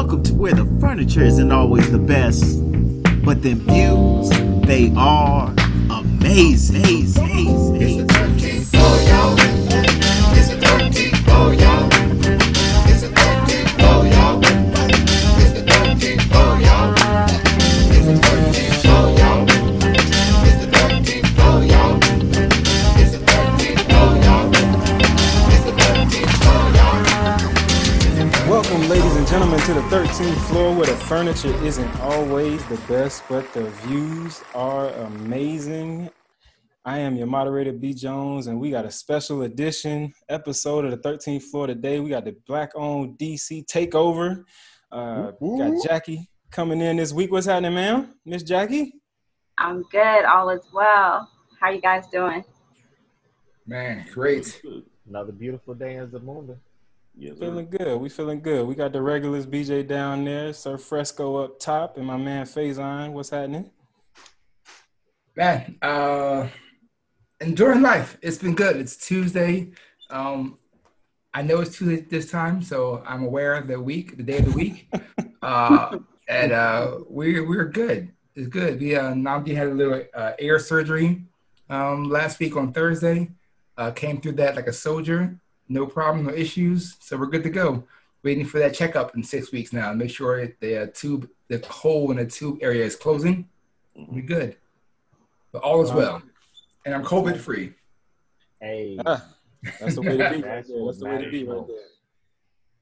Welcome to where the furniture isn't always the best, but them views, they are amazing. amazing. To the 13th floor where the furniture isn't always the best, but the views are amazing. I am your moderator, B. Jones, and we got a special edition episode of the 13th floor today. We got the Black owned DC takeover. Uh, we got Jackie coming in this week. What's happening, ma'am? Miss Jackie? I'm good. All is well. How you guys doing? Man, great. Another beautiful day in Zamunda. Yes, sir. Feeling good. We feeling good. We got the regulars BJ down there, Sir Fresco up top, and my man Faison. What's happening? Man, uh enjoying life. It's been good. It's Tuesday. Um I know it's Tuesday this time, so I'm aware of the week, the day of the week. uh and uh we're we're good. It's good. We uh Namdi had a little uh, air surgery um last week on Thursday. Uh came through that like a soldier. No problem, no issues. So we're good to go. Waiting for that checkup in six weeks now. Make sure the uh, tube, the hole in the tube area is closing. We're good. But all is well. And I'm COVID free. Hey, Ah, that's the way to be. right That's That's the way to be right there.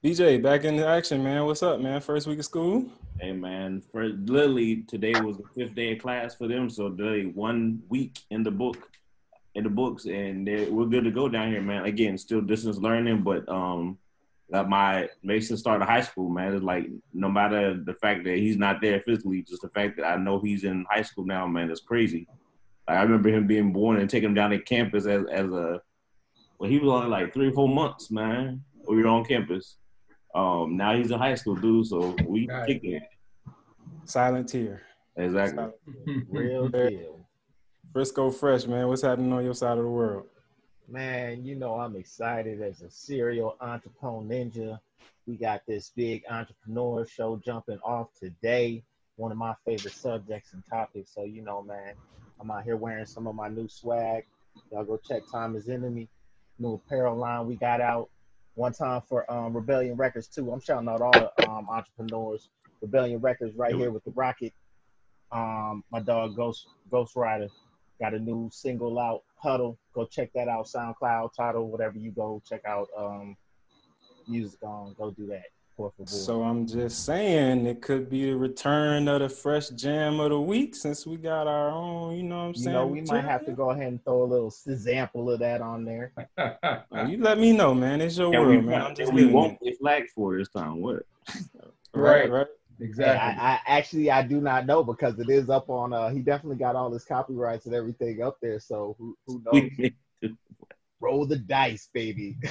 BJ, back in action, man. What's up, man? First week of school? Hey man, for literally today was the fifth day of class for them, so they one week in the book, in the books, and we're good to go down here, man. Again, still distance learning, but um, got my Mason started high school, man. It's like no matter the fact that he's not there physically, just the fact that I know he's in high school now, man, it's crazy. Like, I remember him being born and taking him down to campus as as a well, he was only like three or four months, man. We were on campus. Um, now he's in high school, dude. So we Right. kicking it. Silent tear. Exactly. Silent- real deal. Frisco Fresh, man. What's happening on your side of the world? Man, you know I'm excited as a serial entrepreneur ninja. We got this big entrepreneur show jumping off today. One of my favorite subjects and topics. So you know, man, I'm out here wearing some of my new swag. Y'all go check Time is Enemy, new apparel line we got out. One time for um, Rebellion Records too. I'm shouting out all the um, entrepreneurs. Rebellion Records right here with the Rocket. Um, my dog Ghost Ghost Rider got a new single out, Huddle. Go check that out. SoundCloud, title, whatever you go check out. Um, music on. Go do that. So I'm just saying it could be the return of the fresh jam of the week since we got our own, you know what I'm saying? you saying? know, we might have to go ahead and throw a little example of that on there. You let me know, man. It's your And world, we, man. I'm just we won't it. get flagged for this time. What? Right, Right. Right. Yeah, exactly. I, I actually I do not know because it is up on. Uh, he definitely got all his copyrights and everything up there. So who who knows? Roll the dice, baby.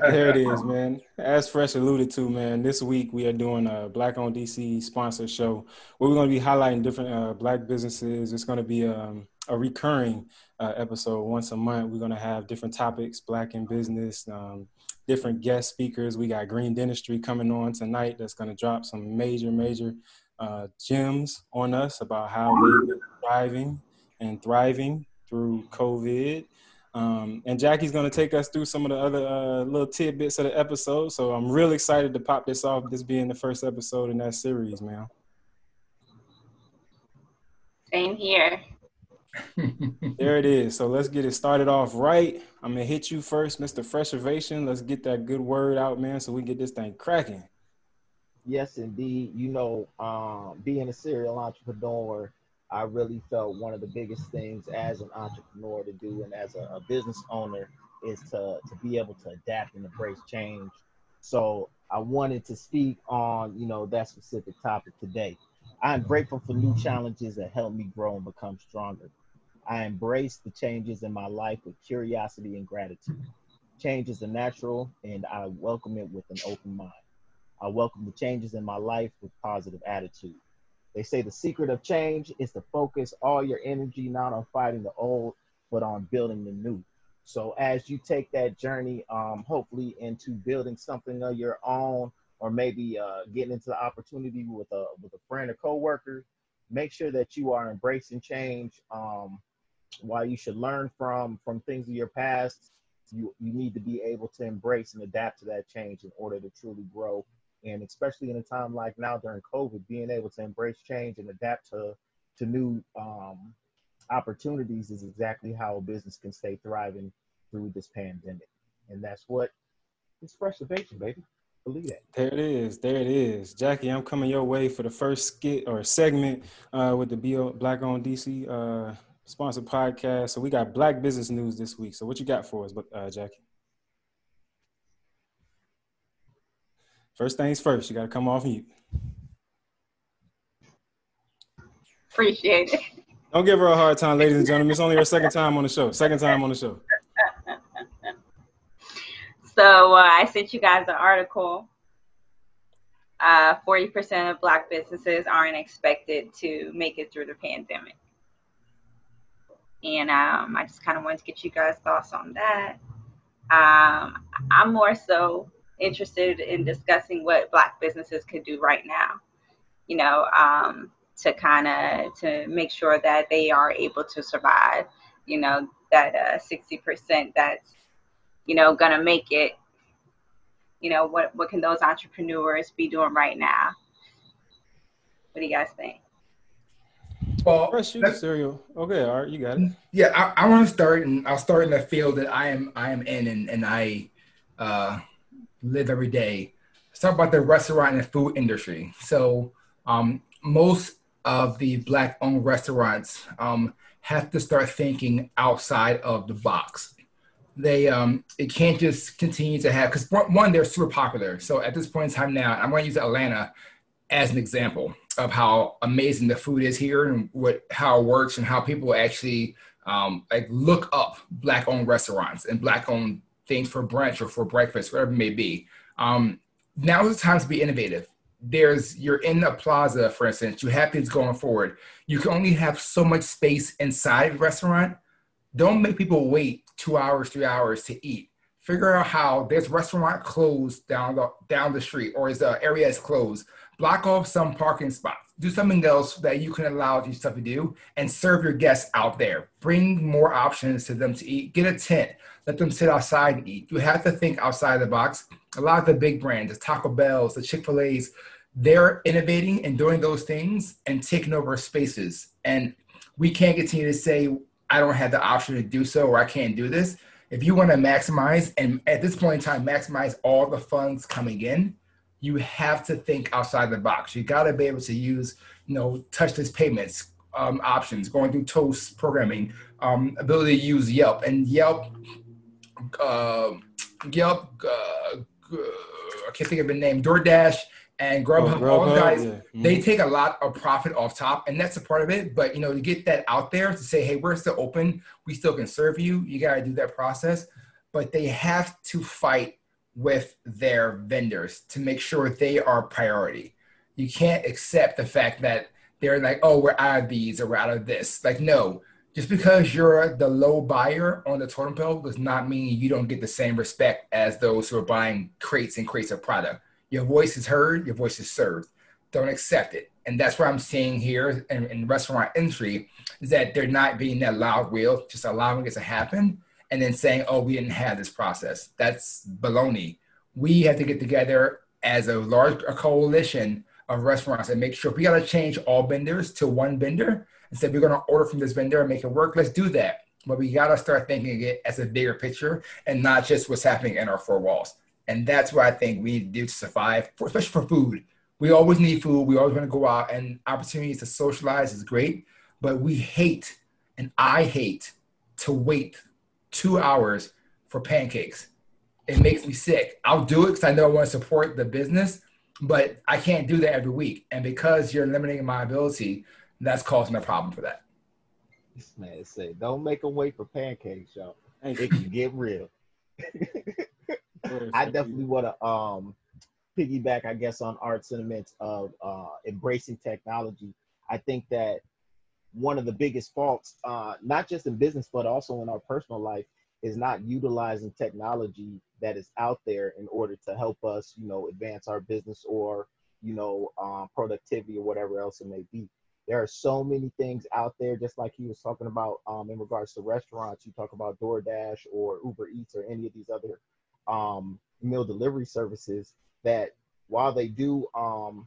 There it is, man. As Fresh alluded to, man, this week we are doing a Black owned DC sponsor show where we're going to be highlighting different uh, Black businesses. It's going to be um, a recurring uh, episode once a month. We're going to have different topics, Black in business, um, different guest speakers. We got Green Dentistry coming on tonight that's going to drop some major, major uh, gems on us about how we're thriving and thriving through COVID. Um, and Jackie's going to take us through some of the other uh, little tidbits of the episode. So I'm really excited to pop this off, this being the first episode in that series, man. Same here. There it is. So let's get it started off right. I'm to hit you first, Mr. Fresh Ovation. Let's get that good word out, man, so we get this thing cracking. Yes, indeed. You know, um, being a serial entrepreneur, I really felt one of the biggest things as an entrepreneur to do and as a, a business owner is to, to be able to adapt and embrace change. So I wanted to speak on, you know, that specific topic today. I am grateful for new challenges that help me grow and become stronger. I embrace the changes in my life with curiosity and gratitude. Changes are natural and I welcome it with an open mind. I welcome the changes in my life with positive attitude. They say the secret of change is to focus all your energy not on fighting the old, but on building the new. So as you take that journey, um, hopefully into building something of your own, or maybe uh, getting into the opportunity with a with a friend or coworker, make sure that you are embracing change. Um, while you should learn from from things of your past, you you need to be able to embrace and adapt to that change in order to truly grow. And especially in a time like now during COVID, being able to embrace change and adapt to to new um, opportunities is exactly how a business can stay thriving through this pandemic. And that's what it's fresh preservation, baby. Believe that. There it is. There it is. Jackie, I'm coming your way for the first skit or segment uh, with the BO Black owned DC uh, sponsored podcast. So we got Black business news this week. So what you got for us, uh, Jackie? First things first, you got to come off mute. Appreciate it. Don't give her a hard time, ladies and gentlemen. It's only her second time on the show. Second time on the show. So uh, I sent you guys an article. Uh, 40% of Black businesses aren't expected to make it through the pandemic. And um, I just kind of wanted to get you guys' thoughts on that. Um, I'm more so interested in discussing what Black businesses could do right now. You know, um, to kind of to make sure that they are able to survive you know that uh, 60% that's you know gonna make it you know what what can those entrepreneurs be doing right now what do you guys think Well, Fresh you serial. Okay, all right, you got it. Yeah, I, I want to start, and I'll start in the field that I am I am in, and, and I uh, live every day. Let's talk about the restaurant and food industry. So, um, most of the black-owned restaurants um, have to start thinking outside of the box. They um, it can't just continue to have because one, they're super popular. So at this point in time now, I'm going to use Atlanta as an example of how amazing the food is here and what how it works and how people actually um, like look up black owned restaurants and black owned things for brunch or for breakfast, whatever it may be. Um, now is the time to be innovative. There's you're in a plaza, for instance, you have things going forward. You can only have so much space inside the restaurant. Don't make people wait two hours, three hours to eat. Figure out how there's restaurant closed down the down the street or is the area is closed. Block off some parking spots. Do something else that you can allow these stuff to do and serve your guests out there. Bring more options to them to eat. Get a tent. Let them sit outside and eat. You have to think outside the box. A lot of the big brands, the Taco Bells, the Chick fil A's, they're innovating and doing those things and taking over spaces. And we can't continue to say, I don't have the option to do so or I can't do this. If you want to maximize and at this point in time, maximize all the funds coming in, you have to think outside the box. You got to be able to use, you know, touchless payments um, options, going through Toast programming, um, ability to use Yelp and Yelp. Uh, Yelp, uh, I can't think of the name. DoorDash and Grubhub, Oh, all guys, yeah. Mhm. they take a lot of profit off top, and that's a part of it. But you know, to get that out there to say, hey, we're still open, we still can serve you. You got to do that process, but they have to fight with their vendors to make sure they are priority. You can't accept the fact that they're like, oh, we're out of these or we're out of this. Like, no, just because you're the low buyer on the totem pole does not mean you don't get the same respect as those who are buying crates and crates of product. Your voice is heard, your voice is served. Don't accept it. And that's what I'm seeing here in, in restaurant industry is that they're not being that loud wheel, just allowing it to happen and then saying, oh, we didn't have this process. That's baloney. We have to get together as a large a coalition of restaurants and make sure we got to change all vendors to one vendor and say we're going to order from this vendor and make it work, let's do that. But we got to start thinking it as a bigger picture and not just what's happening in our four walls. And that's what I think we need to do to survive, for, especially for food. We always need food. We always want to go out, and opportunities to socialize is great. But we hate, and I hate, to wait two hours for pancakes. It makes me sick. I'll do it because I know I want to support the business, but I can't do that every week. And because you're limiting my ability, that's causing a problem for that. This man say, don't make them wait for pancakes, y'all. Thank It can get real. I definitely want to um, piggyback, I guess, on art sentiments of uh, embracing technology. I think that one of the biggest faults, uh, not just in business but also in our personal life, is not utilizing technology that is out there in order to help us, you know, advance our business or, you know, um, productivity or whatever else it may be. There are so many things out there, just like he was talking about um, in regards to restaurants. You talk about DoorDash or Uber Eats or any of these other um, meal delivery services that while they do um,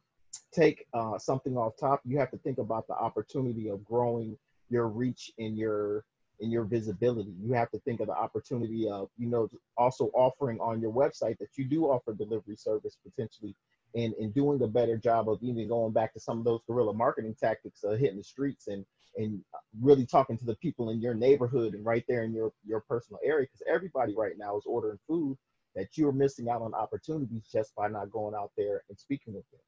take uh, something off top, you have to think about the opportunity of growing your reach and your in your visibility. You have to think of the opportunity of, you know, also offering on your website that you do offer delivery service potentially and, and doing a better job of even going back to some of those guerrilla marketing tactics of hitting the streets and and really talking to the people in your neighborhood and right there in your your personal area because everybody right now is ordering food that you're missing out on opportunities just by not going out there and speaking with them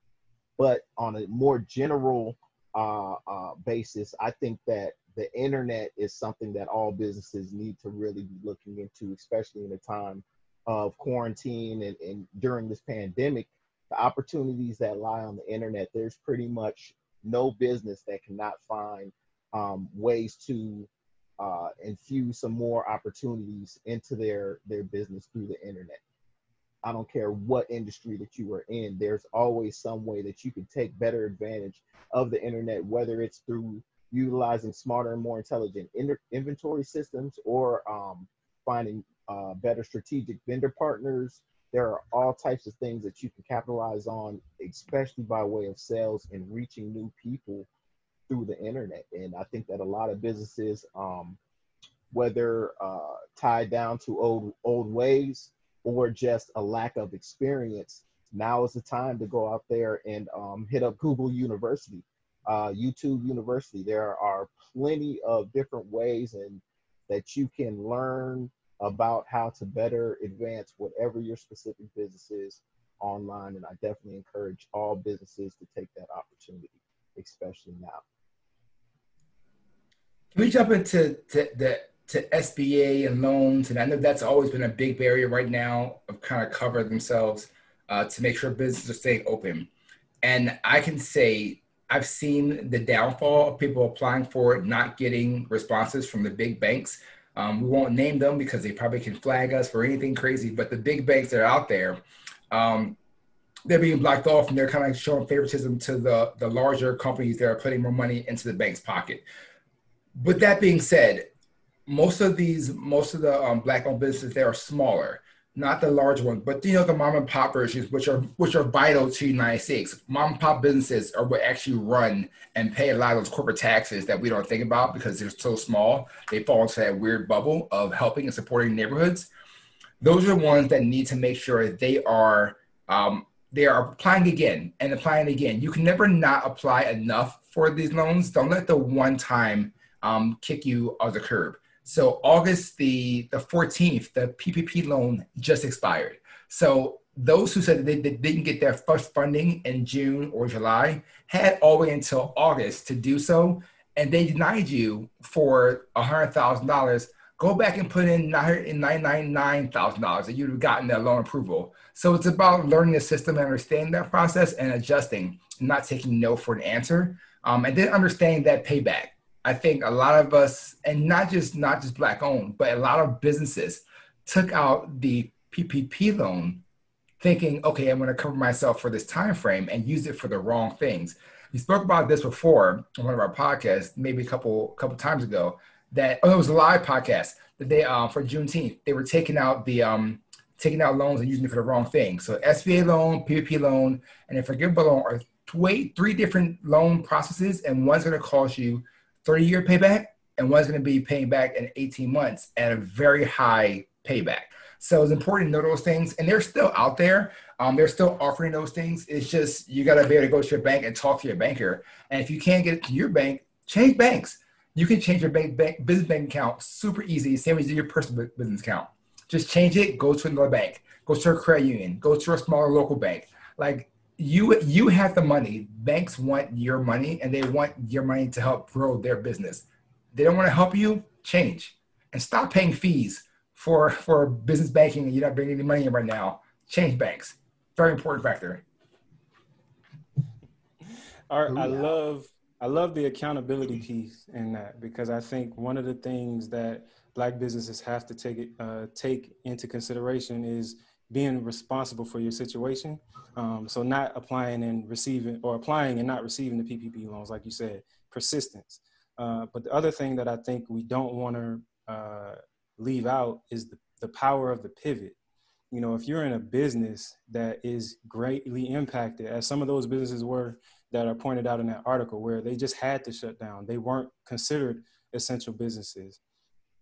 but on a more general uh, uh, basis i think that the internet is something that all businesses need to really be looking into, especially in a time of quarantine and, and during this pandemic. The opportunities that lie on the internet, there's pretty much no business that cannot find um, ways to uh, infuse some more opportunities into their their business through the internet. I don't care what industry that you are in, there's always some way that you can take better advantage of the internet, whether it's through utilizing smarter and more intelligent in- inventory systems or um, finding uh, better strategic vendor partners. There are all types of things that you can capitalize on, especially by way of sales and reaching new people through the internet. And I think that a lot of businesses, um, whether uh, tied down to old old ways or just a lack of experience, now is the time to go out there and um, hit up Google University uh, YouTube University. There are plenty of different ways and that you can learn about how to better advance whatever your specific business is online. And I definitely encourage all businesses to take that opportunity, especially now. Can we jump into to, the to SBA and loans? And I know that's always been a big barrier right now of kind of cover themselves uh, to make sure businesses are staying open. And I can say I've seen the downfall of people applying for it, not getting responses from the big banks. Um, we won't name them because they probably can flag us for anything crazy, but the big banks that are out there, um, they're being blocked off and they're kind of showing favoritism to the, the larger companies that are putting more money into the bank's pocket. With that being said, most of these, most of the um, black owned businesses, they are smaller not the large ones, but you know the mom and pop versions, which are which are vital to United States. Mom and pop businesses are what actually run and pay a lot of those corporate taxes that we don't think about because they're so small. They fall into that weird bubble of helping and supporting neighborhoods. Those are the ones that need to make sure they are um, they are applying again and applying again. You can never not apply enough for these loans. Don't let the one time um, kick you off the curb. So August the, the 14th, the PPP loan just expired. So those who said they, they didn't get their first funding in June or July had all the way until August to do so. And they denied you for $100,000. Go back and put in $999,000 that you'd have gotten that loan approval. So it's about learning the system and understanding that process and adjusting, not taking no for an answer. Um, and then understanding that payback I think a lot of us, and not just not just black owned, but a lot of businesses took out the PPP loan, thinking, okay, I'm going to cover myself for this time frame, and use it for the wrong things. We spoke about this before on one of our podcasts, maybe a couple couple times ago. That oh, it was a live podcast that they uh, for Juneteenth they were taking out the um, taking out loans and using it for the wrong thing. So SBA loan, PPP loan, and a forgivable loan are three, three different loan processes, and one's going to cost you 30 year payback, and one's going to be paying back in 18 months at a very high payback. So it's important to know those things, and they're still out there. Um, they're still offering those things. It's just you got to be able to go to your bank and talk to your banker. And if you can't get it to your bank, change banks. You can change your bank, bank business bank account super easy, same as your personal business account. Just change it, go to another bank, go to a credit union, go to a smaller local bank. Like you you have the money. Banks want your money and they want your money to help grow their business. They don't want to help you, change. And stop paying fees for for business banking and you're not bringing any money in right now. Change banks. Very important factor. Art, I love I love the accountability piece in that because I think one of the things that black businesses have to take it uh, take into consideration is being responsible for your situation. Um, so not applying and receiving or applying and not receiving the PPP loans, like you said, persistence. Uh, but the other thing that I think we don't want to uh, leave out is the, the power of the pivot. You know, if you're in a business that is greatly impacted, as some of those businesses were that are pointed out in that article, where they just had to shut down, they weren't considered essential businesses.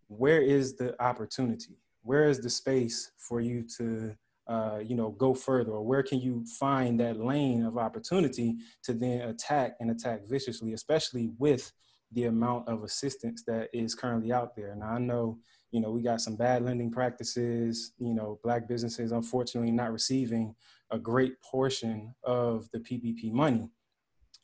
Where is the opportunity? Where is the space for you to uh, you know, go further, or where can you find that lane of opportunity to then attack and attack viciously, especially with the amount of assistance that is currently out there. Now I know, you know, we got some bad lending practices, you know, black businesses unfortunately not receiving a great portion of the PPP money.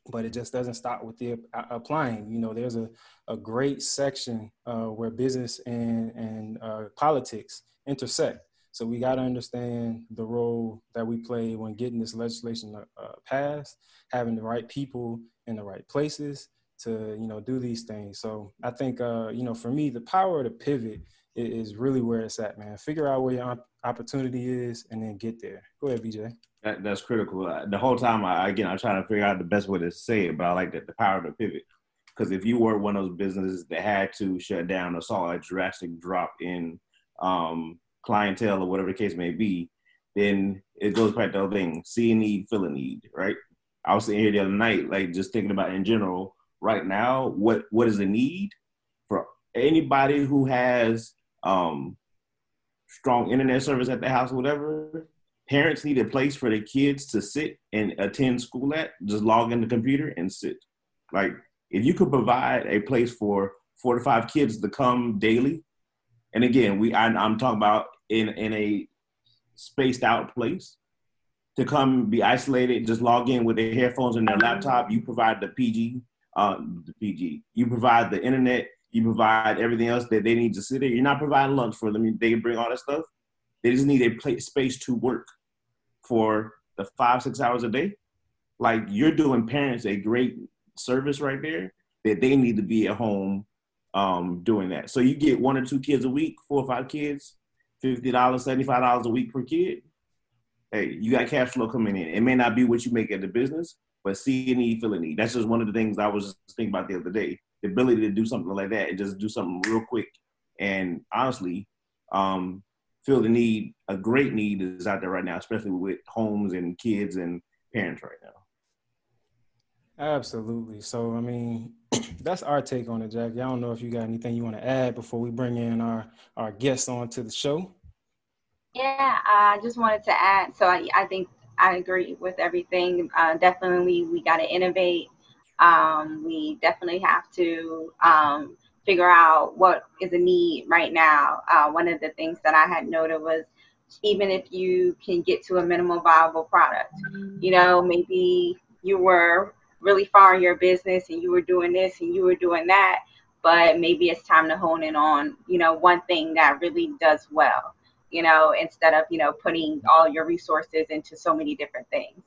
But it just doesn't stop with the uh, applying. You know, there's a, a great section uh, where business and, and uh, politics intersect so we got to understand the role that we play when getting this legislation uh, passed, having the right people in the right places to you know do these things. So I think uh, you know for me the power of the pivot is really where it's at, man. Figure out where your opportunity is and then get there. Go ahead, BJ. That, that's critical. The whole time, I, again, I'm trying to figure out the best way to say it, but I like that the power of the pivot. Because if you were one of those businesses that had to shut down or saw a drastic drop in um, clientele or whatever the case may be, then it goes back to the thing: see a need, fill a need, right? I was sitting here the other night, like just thinking about in general. Right now, what what is the need for anybody who has um, strong internet service at the house or whatever? Parents need a place for their kids to sit and attend school at. Just log in the computer and sit. Like if you could provide a place for four to five kids to come daily, and again, we I, I'm talking about in in a spaced out place to come be isolated, just log in with their headphones and their laptop. You provide the PG, uh, the PG. You provide the internet. You provide everything else that they need to sit there. You're not providing lunch for them. They bring all that stuff. They just need a place, space to work for the five six hours a day. Like you're doing parents a great service right there. That they need to be at home um, doing that. So you get one or two kids a week, four or five kids fifty dollars, seventy five dollars a week per kid, hey, you got cash flow coming in. It may not be what you make at the business, but see a need, feel a need. That's just one of the things I was thinking about the other day. The ability to do something like that and just do something real quick. And honestly, um, feel the need, a great need is out there right now, especially with homes and kids and parents right now. Absolutely. So, I mean, that's our take on it, Jackie. I don't know if you got anything you want to add before we bring in our our guests onto the show. Yeah, I just wanted to add. So I, I think I agree with everything. Uh, definitely, we got to innovate. Um, we definitely have to um, figure out what is a need right now. Uh, one of the things that I had noted was even if you can get to a minimal viable product, you know, maybe you were really far in your business and you were doing this and you were doing that but maybe it's time to hone in on you know one thing that really does well you know instead of you know putting all your resources into so many different things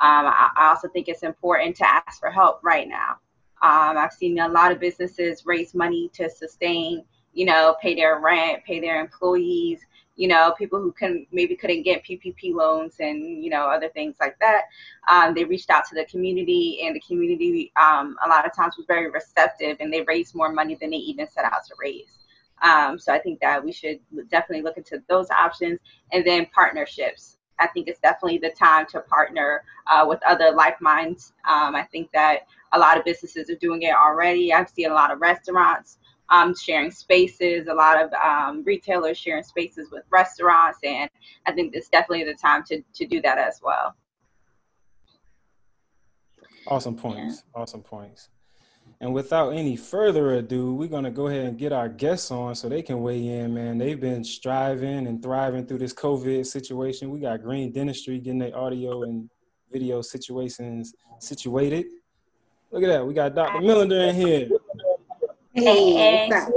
um, I, I, also think it's important to ask for help right now um, i've seen a lot of businesses raise money to sustain you know pay their rent pay their employees you know, people who can maybe couldn't get PPP loans and you know other things like that. Um, they reached out to the community, and the community um, a lot of times was very receptive, and they raised more money than they even set out to raise. Um, so I think that we should definitely look into those options, and then partnerships. I think it's definitely the time to partner uh, with other like minds. Um, I think that a lot of businesses are doing it already. I've seen a lot of restaurants um, sharing spaces, a lot of um, retailers sharing spaces with restaurants, and I think it's definitely the time to to do that as well. Awesome points. Yeah. Awesome points. And without any further ado, we're gonna go ahead and get our guests on so they can weigh in. Man, they've been striving and thriving through this COVID situation. We got Green Dentistry getting their audio and video situations situated. Look at that. We got Dr. Millender in here. Hey, what's up?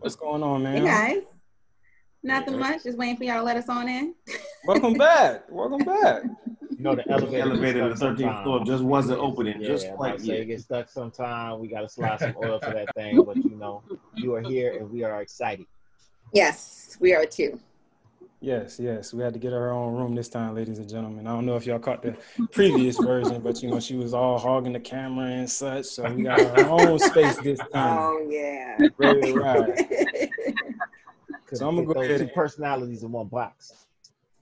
What's going on, man? Hey guys. Nothing much. Just waiting for y'all to let us on in. Welcome back. Welcome back. You know the elevator. elevator to the stuck 13th floor just wasn't opening, Yeah, just I quite might say it yet. gets stuck sometime. We gotta slide some oil for that thing, but you know, you are here and we are excited. Yes, we are too. Yes, yes. We had to get our own room this time, ladies and gentlemen. I don't know if y'all caught the previous version, but you know, she was all hogging the camera and such. So we got our own space this oh, time. Oh yeah. Ready to ride. Could So I'ma fit go ahead two personalities in one box.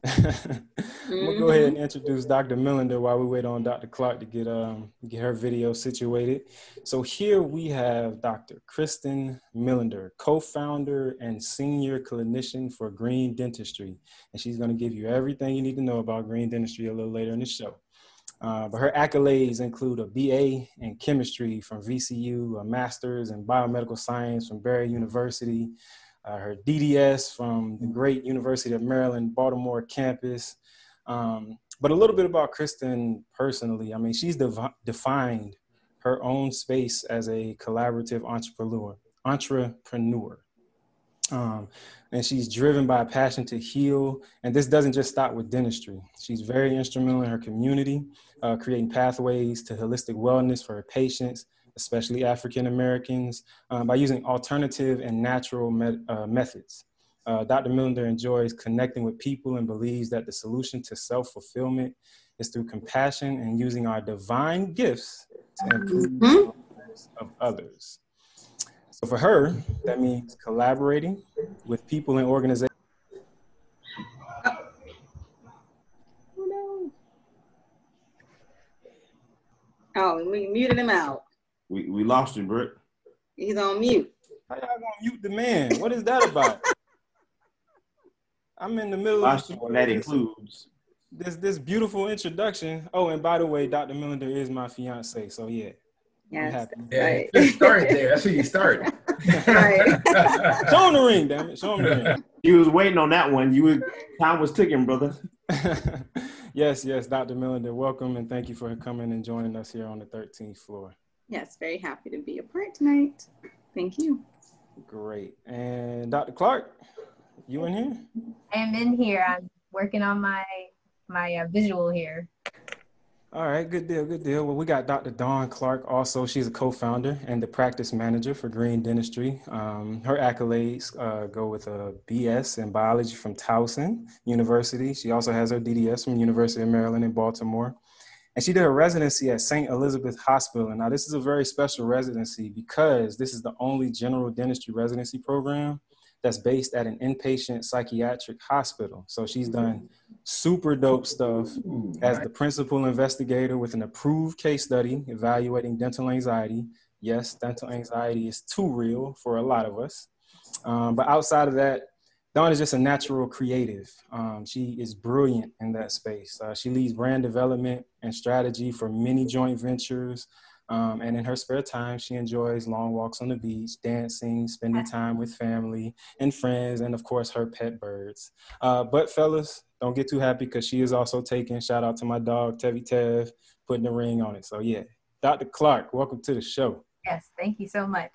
I'm gonna go ahead and introduce Dr. Millender while we wait on Dr. Clarke to get um get her video situated. So here we have Dr. Kristen Millender, co-founder and senior clinician for Green Dentistry, and she's gonna give you everything you need to know about Green Dentistry a little later in the show. Uh, but her accolades include a BA in chemistry from VCU, a master's in biomedical science from Barry University, uh, her DDS from the great University of Maryland, Baltimore campus. Um, but a little bit about Kristen personally. I mean, she's dev- defined her own space as a collaborative entrepreneur. Entrepreneur. Um, and she's driven by a passion to heal. And this doesn't just stop with dentistry. She's very instrumental in her community, uh, creating pathways to holistic wellness for her patients, especially African Americans, uh, by using alternative and natural met- uh, methods. Uh, Dr. Millender enjoys connecting with people and believes that the solution to self fulfillment is through compassion and using our divine gifts to improve the Mhm. lives of others. So for her, that means collaborating with people and organizations. Oh, we muted him out. We we lost him, Britt. He's on mute. How y'all gonna mute the man? What is that about? I'm in the middle of you, and that includes. this this beautiful introduction. Oh, and by the way, Dr. Millender is my fiance, so yeah. Yes, Yeah, right. you started there. That's where you started. right. Show him the ring, damn it. Show him the ring. You was waiting on that one. You was time was ticking, brother. yes, yes, Dr. Millender, welcome and thank you for coming and joining us here on the 13th floor. Yes, very happy to be a part tonight. Thank you. Great. And Dr. Clarke, you in here? I am in here. I'm working on my my uh, visual here. All right, good deal, good deal. Well, we got Dr. Dawn Clarke also. She's a co-founder and the practice manager for Green Dentistry. Um, her accolades uh, go with a BS in biology from Towson University. She also has her DDS from University of Maryland in Baltimore. And she did a residency at St. Elizabeth Hospital. And now this is a very special residency because this is the only general dentistry residency program that's based at an inpatient psychiatric hospital. So she's done super dope stuff Ooh, as the principal investigator with an approved case study evaluating dental anxiety. Yes, dental anxiety is too real for a lot of us. Um, but outside of that, Dawn is just a natural creative. Um, she is brilliant in that space. Uh, she leads brand development and strategy for many joint ventures. Um, and in her spare time, she enjoys long walks on the beach, dancing, spending time with family and friends, and of course, her pet birds. Uh, but fellas, don't get too happy because she is also taking. Shout out to my dog Tevi Tev, putting the ring on it. So yeah, Dr. Clarke, welcome to the show. Yes, thank you so much.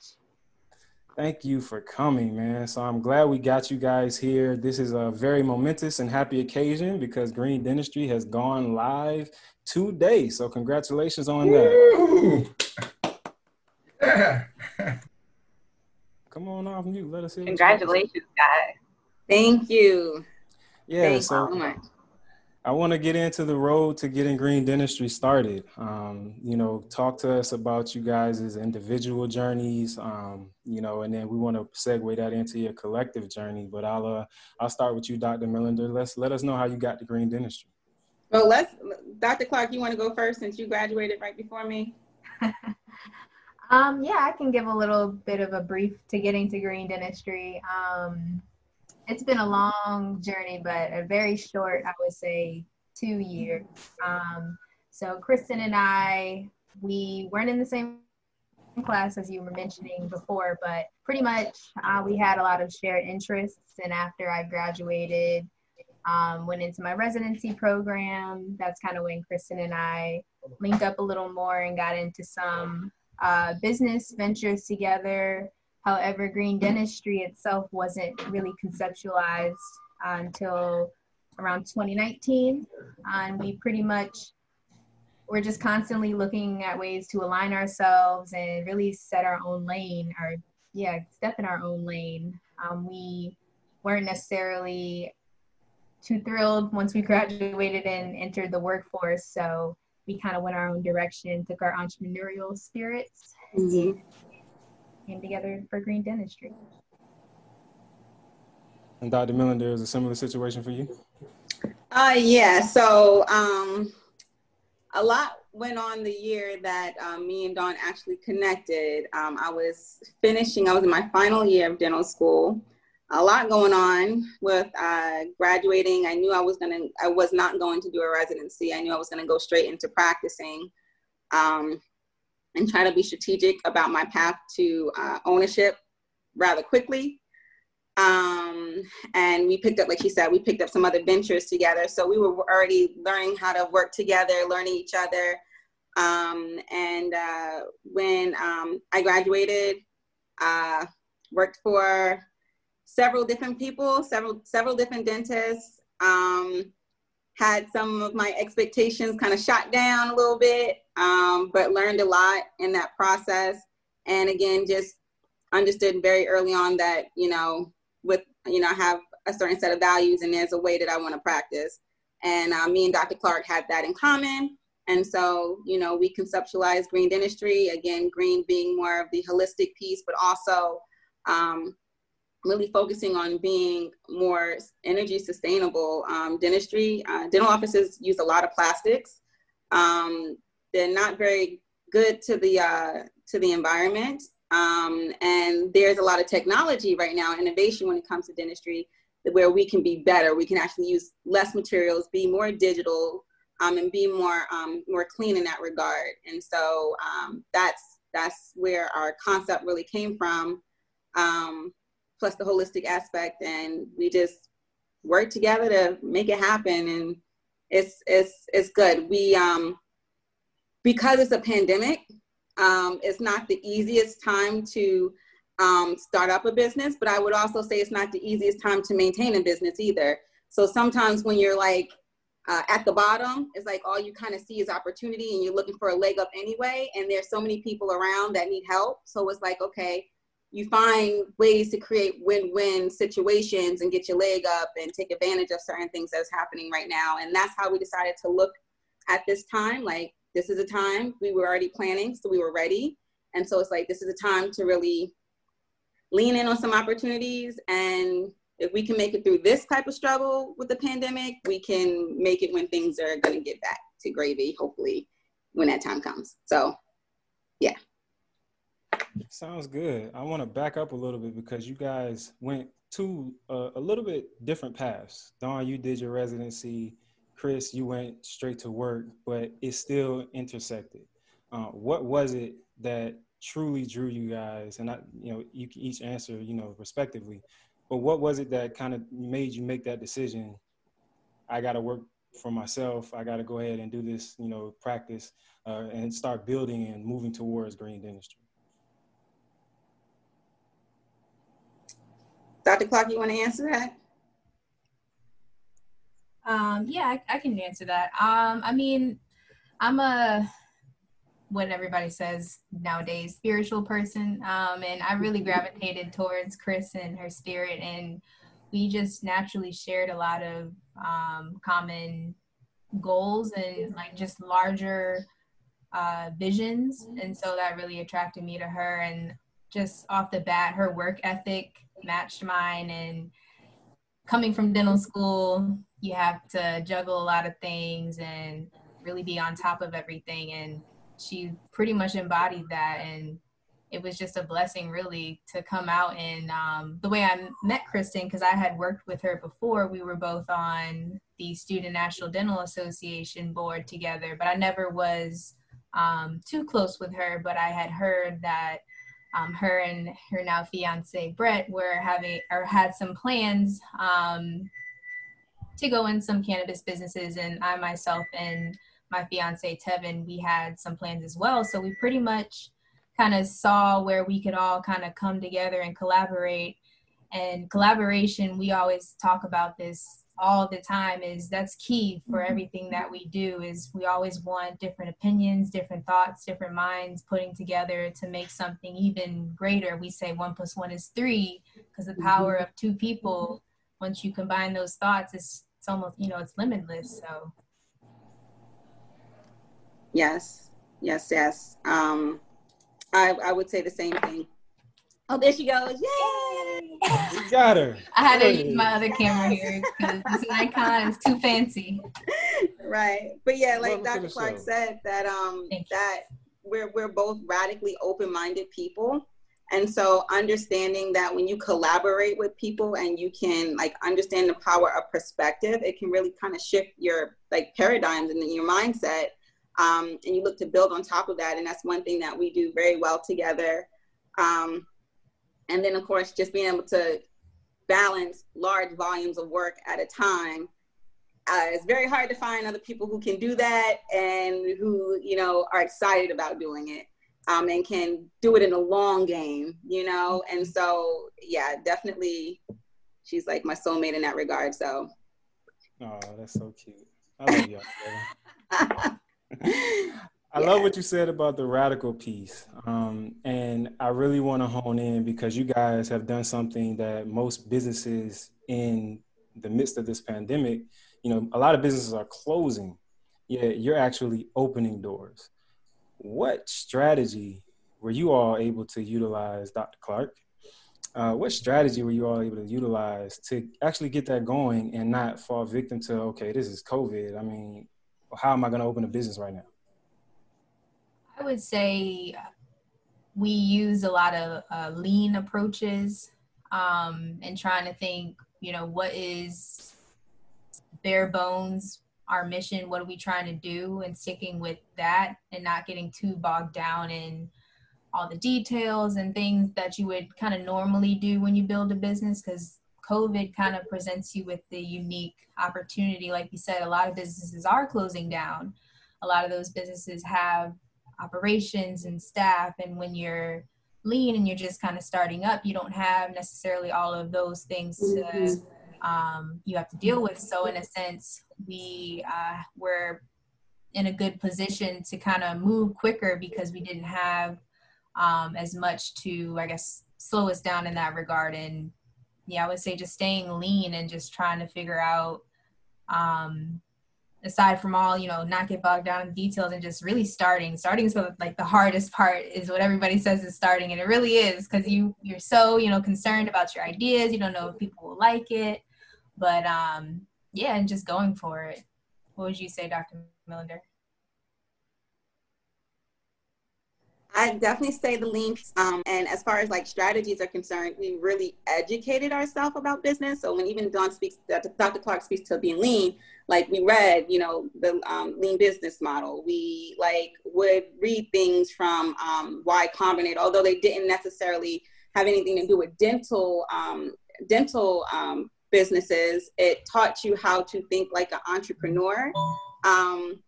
Thank you for coming, man. So I'm glad we got you guys here. This is a very momentous and happy occasion because Green Dentistry has gone live today. So congratulations on that. Ooh. Yeah. Come on off mute. Let us hear. Congratulations, guys. Thank you. Yeah. Thank you So so much. I want to get into the road to getting green dentistry started. Um, you know, talk to us about you guys' individual journeys. Um, you know, and then we want to segue that into your collective journey. But I'll uh, I'll start with you, Dr. Millender. Let's let us know how you got to green dentistry. Well, let's, Dr. Clarke, you want to go first since you graduated right before me? Um, yeah, I can give a little bit of a brief to getting to green dentistry. Um, it's been a long journey, but a very short, I would say, two years. Um, so Kristen and I, we weren't in the same class as you were mentioning before, but pretty much uh, we had a lot of shared interests. And after I graduated, um, went into my residency program. That's kind of when Kristen and I linked up a little more and got into some uh, business ventures together. However, green dentistry itself wasn't really conceptualized uh, until around 2019. And we pretty much, we're just constantly looking at ways to align ourselves and really set our own lane, or yeah, step in our own lane. Um, we weren't necessarily too thrilled once we graduated and entered the workforce. So we kind of went our own direction, took our entrepreneurial spirits, Mhm. Came together for green dentistry. And Dr. Millender is a similar situation for you? Uh, yeah. So, um, a lot went on the year that um, me and Dawn actually connected. Um, I was finishing. I was in my final year of dental school. A lot going on with uh, graduating. I knew I was gonna. I was not going to do a residency. I knew I was gonna go straight into practicing, um, and try to be strategic about my path to uh, ownership rather quickly um, and we picked up, like she said, we picked up some other ventures together. So we were already learning how to work together, learning each other. Um, and uh, when um, I graduated, uh, worked for several different people, several several different dentists. Um, had some of my expectations kind of shot down a little bit, um, but learned a lot in that process. And again, just understood very early on that you know with you know I have a certain set of values and there's a way that I want to practice. And uh, me and Dr. Clark had that in common. And so, you know, we conceptualized green dentistry, again, green being more of the holistic piece, but also um, really focusing on being more energy sustainable. Um, dentistry, uh, dental offices use a lot of plastics. Um, they're not very good to the, uh, to the environment. Um, and there's a lot of technology right now, innovation when it comes to dentistry, where we can be better. We can actually use less materials, be more digital, um, and be more um, more clean in that regard. And so um, that's that's where our concept really came from, um, plus the holistic aspect. And we just work together to make it happen. And it's it's it's good. We um, because it's a pandemic, um, it's not the easiest time to um, start up a business, but I would also say it's not the easiest time to maintain a business either. So sometimes when you're like uh, at the bottom, it's like all you kind of see is opportunity and you're looking for a leg up anyway. And there's so many people around that need help. So it's like, okay, you find ways to create win-win situations and get your leg up and take advantage of certain things that's happening right now. And that's how we decided to look at this time. Like, this is a time we were already planning, so we were ready. And so it's like, this is a time to really lean in on some opportunities. And if we can make it through this type of struggle with the pandemic, we can make it when things are going to get back to gravy, hopefully, when that time comes. So, yeah. Sounds good. I want to back up a little bit because you guys went to uh, a little bit different paths. Dawn, you did your residency. Chris, you went straight to work, but it still intersected. Uh, what was it that truly drew you guys? And I, you know, you can each answer, you know, respectively. But what was it that kind of made you make that decision? I got to work for myself. I got to go ahead and do this, you know, practice uh, and start building and moving towards green dentistry. Dr. Clarke, you want to answer that? Um, yeah, I, I can answer that. Um, I mean, I'm a what everybody says nowadays spiritual person, um, and I really gravitated towards Chris and her spirit, and we just naturally shared a lot of um, common goals and like just larger uh, visions, and so that really attracted me to her, and just off the bat, her work ethic matched mine, and coming from dental school you have to juggle a lot of things and really be on top of everything. And she pretty much embodied that. And it was just a blessing really to come out and um, the way i met kristen because i had worked with her before we were both on the student national dental association board together but i never was um, too close with her. But i had heard that um, her and her now fiance brett were having or had some plans um, to go in some cannabis businesses and i myself and my fiance tevin we had some plans as well. So we pretty much kind of saw where we could all kind of come together and collaborate. And collaboration we always talk about this all the time is that's key for mm-hmm. everything that we do is we always want different opinions different thoughts different minds putting together to make something even greater. We say one plus one is three because the power mm-hmm. of two people once you combine those thoughts it's, it's almost you know it's limitless so Yes, yes, yes. Um, I, I would say the same thing. Oh, there she goes. Yay! We got her. i had to use my other camera here because this nikon is too fancy right. But yeah, like Welcome Dr. Clarke show. said, that um that we're we're both radically open-minded people. And so understanding that when you collaborate with people and you can like understand the power of perspective, it can really kind of shift your like paradigms and your mindset. Um, and you look to build on top of that. And that's one thing that we do very well together. Um, and then of course, just being able to balance large volumes of work at a time uh, it's very hard to find other people who can do that and who you know are excited about doing it um, and can do it in a long game you know and so yeah definitely she's like my soulmate in that regard so Oh, that's so cute. I love y'all. I Yeah. love what you said about the radical piece. Um, and I really want to hone in because you guys have done something that most businesses in the midst of this pandemic, you know, a lot of businesses are closing, Yeah, you're actually opening doors. What strategy were you all able to utilize, Dr. Clarke? Uh, what strategy were you all able to utilize to actually get that going and not fall victim to, okay, this is COVID. I mean, how am I going to open a business right now? I would say we use a lot of uh, lean approaches um, and trying to think, you know, what is bare bones, our mission, what are we trying to do, and sticking with that and not getting too bogged down in all the details and things that you would kind of normally do when you build a business because COVID kind of presents you with the unique opportunity. Like you said, a lot of businesses are closing down. A lot of those businesses have operations and staff and when you're lean and you're just kind of starting up you don't have necessarily all of those things to um, you have to deal with so in a sense we uh, were in a good position to kind of move quicker because we didn't have um, as much to i guess slow us down in that regard. And yeah i would say just staying lean and just trying to figure out um, aside from all you know not get bogged down in details and just really starting. Starting is what, like the hardest part is what everybody says is starting. And it really is because you you're so you know concerned about your ideas. You don't know if people will like it. But um yeah and just going for it what would you say dr millender I definitely say the links. Um, and as far as like strategies are concerned, we really educated ourselves about business. So when even Dawn speaks, Dr. Clarke speaks to being lean, like we read, you know, the um, lean business model. We like would read things from um, Y Combinator, although they didn't necessarily have anything to do with dental um, dental um, businesses. It taught you how to think like an entrepreneur. Um,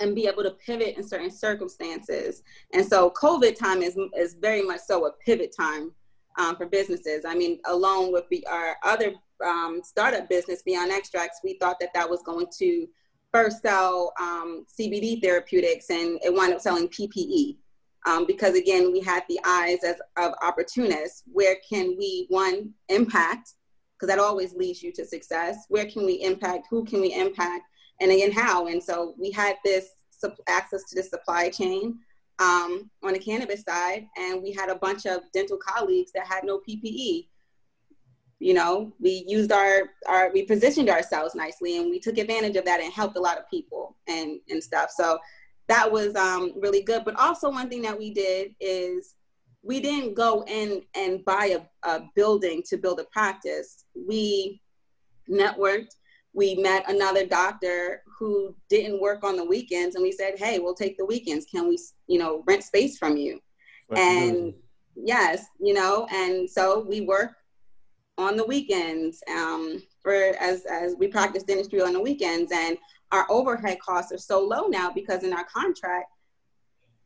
and be able to pivot in certain circumstances. And so COVID time is, is very much so a pivot time um, for businesses. I mean, along with the, our other um, startup business, Beyond Extracts, we thought that that was going to first sell um, CBD therapeutics and it wound up selling PPE. Um, because again, we had the eyes as of opportunists. Where can we, one, impact? Because that always leads you to success. Where can we impact? Who can we impact? and again how and so we had this access to the supply chain um, on the cannabis side and we had a bunch of dental colleagues that had no ppe you know we used our our we positioned ourselves nicely and we took advantage of that and helped a lot of people and and stuff so that was um, really good but also one thing that we did is we didn't go in and buy a, a building to build a practice. We networked. We met another doctor who didn't work on the weekends and we said hey we'll take the weekends. Can we you know rent space from you? And yes you know and so we work on the weekends um, for as as we practice dentistry on the weekends. And our overhead costs are so low now because in our contract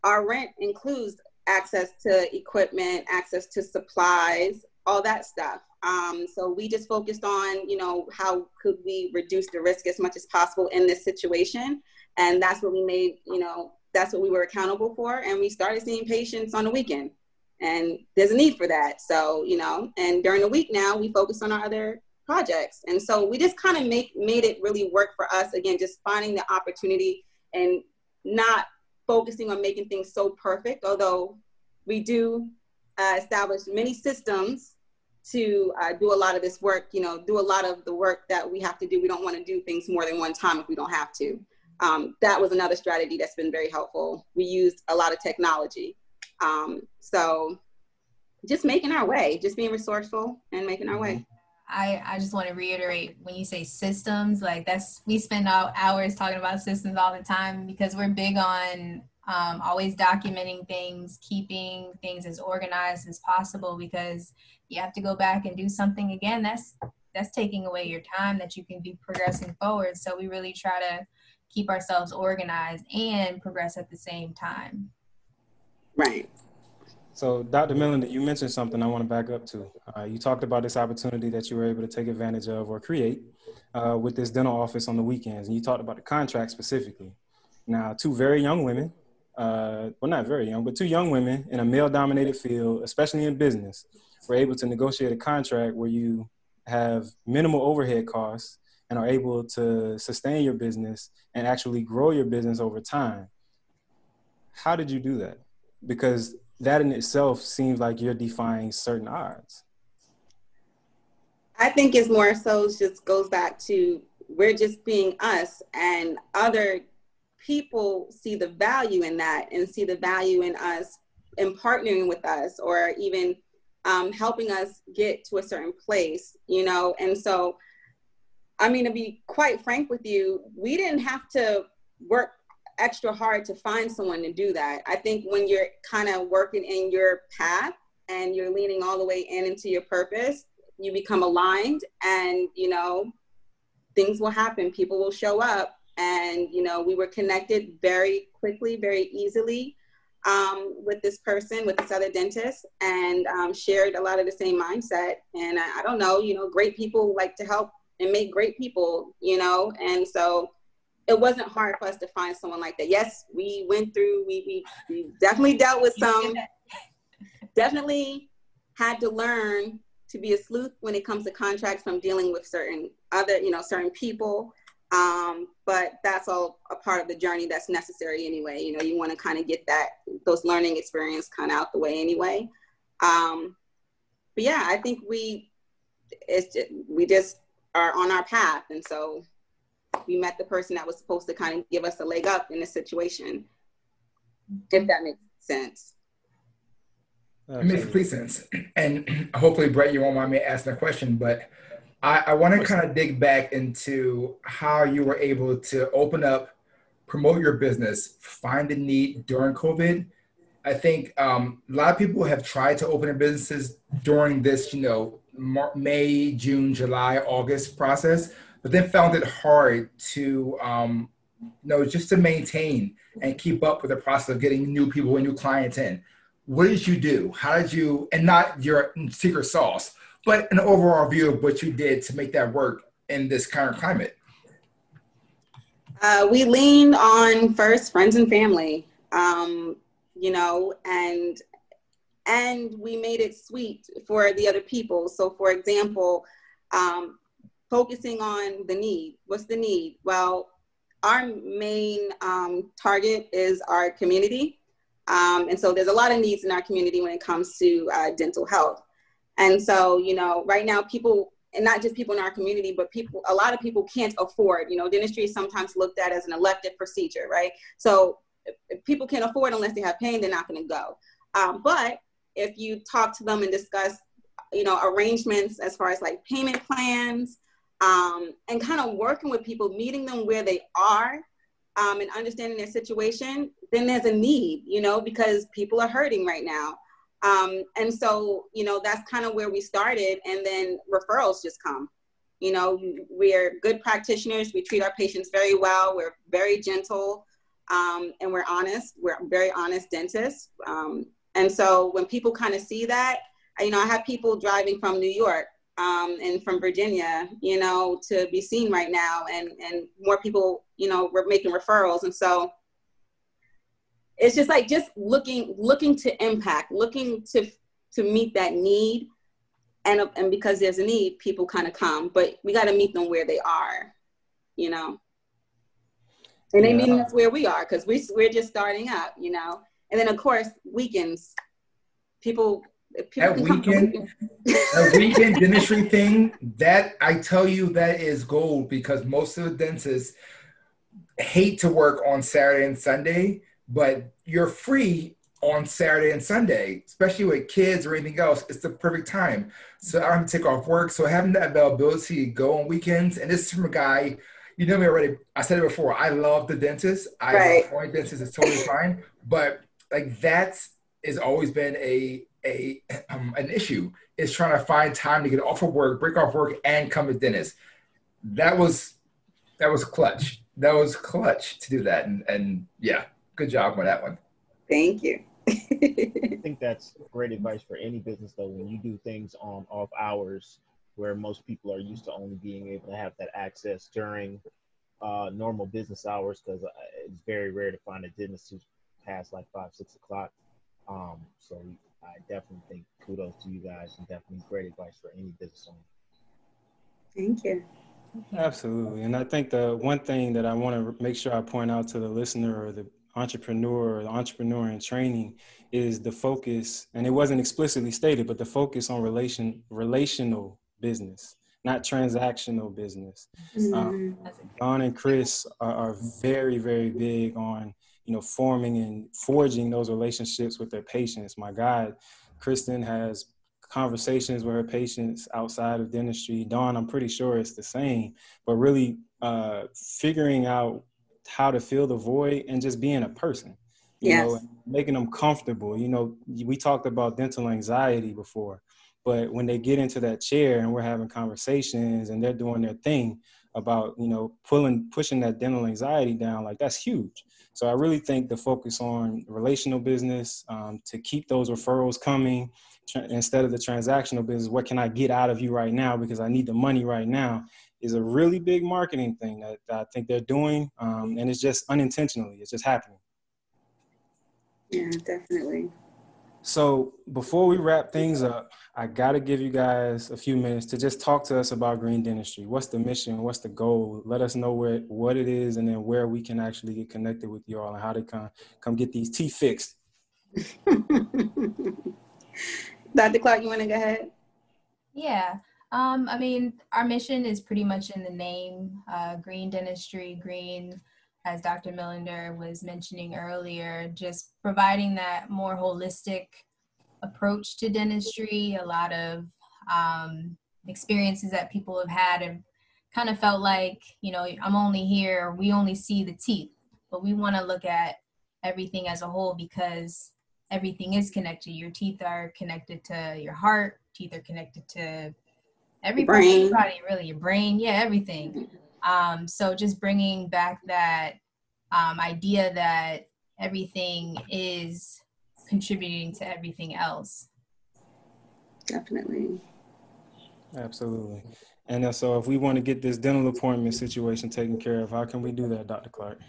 our rent includes access to equipment access to supplies all that stuff Um, so we just focused on, you know, how could we reduce the risk as much as possible in this situation, and that's what we made, you know, that's what we were accountable for, and we started seeing patients on the weekend, and there's a need for that. So you know, and during the week now we focus on our other projects, and so we just kind of make made it really work for us. Again, just finding the opportunity and not focusing on making things so perfect, although we do uh, establish many systems to uh, do a lot of this work, you know, do a lot of the work that we have to do. We don't want to do things more than one time if we don't have to. Um, that was another strategy that's been very helpful. We used a lot of technology. Um, so just making our way, just being resourceful and making our way. I, I just want to reiterate when you say systems, like that's we spend all hours talking about systems all the time because we're big on um, always documenting things, keeping things as organized as possible because you have to go back and do something again. That's that's taking away your time that you can be progressing forward. So we really try to keep ourselves organized and progress at the same time. Right. So, Dr. Millender, you mentioned something I want to back up to. Uh, you talked about this opportunity that you were able to take advantage of or create uh, with this dental office on the weekends, and you talked about the contract specifically. Now, two very young women, uh, well, not very young, but two young women in a male-dominated field, especially in business, were able to negotiate a contract where you have minimal overhead costs and are able to sustain your business and actually grow your business over time. How did you do that? Because that in itself seems like you're defying certain odds. I think it's more so just goes back to we're just being us and other people see the value in that and see the value in us in partnering with us or even um, helping us get to a certain place, you know? And so, I mean, to be quite frank with you, we didn't have to work extra hard to find someone to do that. I think when you're kind of working in your path and you're leaning all the way in into your purpose, you become aligned and, you know, things will happen. People will show up. And, you know, we were connected very quickly, very easily um, with this person, with this other dentist, and um, shared a lot of the same mindset. And I, I don't know, you know, great people like to help and make great people, you know, and so it wasn't hard for us to find someone like that. Yes, we went through, we, we, we definitely dealt with some, definitely had to learn to be a sleuth when it comes to contracts from dealing with certain other, you know, certain people. Um, but that's all a part of the journey that's necessary anyway. You know, you want to kind of get that, those learning experience kind of out the way anyway. Um, but yeah, I think we, it's just, we just are on our path. And so we met the person that was supposed to kind of give us a leg up in the situation, if that makes sense. It makes complete sense. And hopefully, Brett, you won't mind me asking a question, but I, I want to kind of dig back into how you were able to open up, promote your business, find a need during COVID. I think um, a lot of people have tried to open their businesses during this, you know, May, June, July, August process but then found it hard to um, you know just to maintain and keep up with the process of getting new people and new clients in. What did you do? How did you and not your secret sauce, but an overall view of what you did to make that work in this current climate? Uh, we leaned on first friends and family, um, you know, and and we made it sweet for the other people. So, for example, um, focusing on the need. What's the need? Well, our main um, target is our community. Um, and so there's a lot of needs in our community when it comes to uh, dental health. And so, you know, right now people, and not just people in our community, but people, a lot of people can't afford, you know, dentistry is sometimes looked at as an elective procedure, right? So if people can't afford unless they have pain, they're not going to go. Um, but if you talk to them and discuss, you know, arrangements as far as like payment plans, um, and kind of working with people, meeting them where they are um, and understanding their situation, then there's a need, you know, because people are hurting right now. Um, and so, you know, that's kind of where we started. And then referrals just come. You know, we're good practitioners. We treat our patients very well. We're very gentle um, and we're honest. We're very honest dentists. Um, and so when people kind of see that, you know, I have people driving from New York um, and from Virginia, you know, to be seen right now, and and more people, you know, we're making referrals, and so it's just like just looking looking to impact, looking to to meet that need, and and because there's a need, people kind of come, but we got to meet them where they are, you know. And they Yeah. meeting us where we are because we we're just starting up, you know. And then of course weekends, people people That can come on weekend- the weekend dentistry thing, that I tell you, that is gold because most of the dentists hate to work on Saturday and Sunday, but you're free on Saturday and Sunday, especially with kids or anything else. It's the perfect time. So I don't have to take off work. So having that availability to go on weekends, and this is from a guy, you know me already. I said it before. I love the dentist. I Right. love going dentist. It's totally fine. But like that's has always been a a um, an issue is trying to find time to get off of work, break off work, and come to dentist. That was that was clutch. That was clutch to do that, and and yeah, good job on that one. Thank you. I think that's great advice for any business though. When you do things on off hours, where most people are used to only being able to have that access during uh, normal business hours, because it's very rare to find a dentist who's past like five, six o'clock. Um, so I definitely think kudos to you guys, and definitely great advice for any business owner. Thank you. Absolutely. And I think the one thing that I want to make sure I point out to the listener or the entrepreneur or the entrepreneur in training is the focus, and it wasn't explicitly stated, but the focus on relation relational business, not transactional business. Um, Dawn and Chris are, are very, very big on you know forming and forging those relationships with their patients. My God, Kristen has conversations with her patients outside of dentistry. Dawn, I'm pretty sure it's the same, but really uh, figuring out how to fill the void and just being a person. You Yes. know, and making them comfortable. You know, we talked about dental anxiety before, but when they get into that chair and we're having conversations and they're doing their thing about, you know, pulling pushing that dental anxiety down, like that's huge. So I really think the focus on relational business um, to keep those referrals coming tra- instead of the transactional business. What can I get out of you right now because I need the money right now is a really big marketing thing that, that I think they're doing, um, and it's just unintentionally. It's just happening. Yeah, definitely. So before we wrap things up, I got to give you guys a few minutes to just talk to us about green dentistry. What's the mission? What's the goal? Let us know where what it is, and then where we can actually get connected with you all, and how to come come get these teeth fixed. Dr. Clarke, you want to go ahead? Yeah. Um, I mean, our mission is pretty much in the name uh, green dentistry, green, as Dr. Millender was mentioning earlier, just providing that more holistic approach to dentistry. A lot of um, experiences that people have had and kind of felt like, you know, I'm only here, we only see the teeth, but we want to look at everything as a whole because everything is connected. Your teeth are connected to your heart, teeth are connected to every part of your body, really, your brain, yeah, everything. Um, so just bringing back that um, idea that everything is contributing to everything else. Definitely. Absolutely. And uh, so, if we want to get this dental appointment situation taken care of, how can we do that, Dr. Clarke?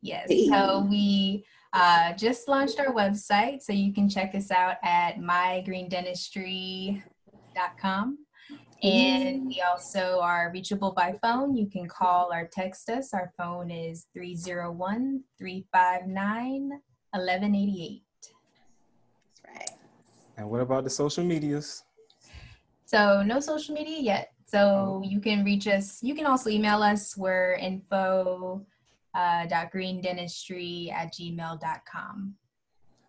Yes. So we uh, just launched our website, so you can check us out at mygreendentistry.com. And we also are reachable by phone. You can call or text us. Our phone is 301 359 1188. That's right. And what about the social medias? So no social media yet. So you can reach us. You can also email us. We're info uh, dot greendentistry at gmail.com.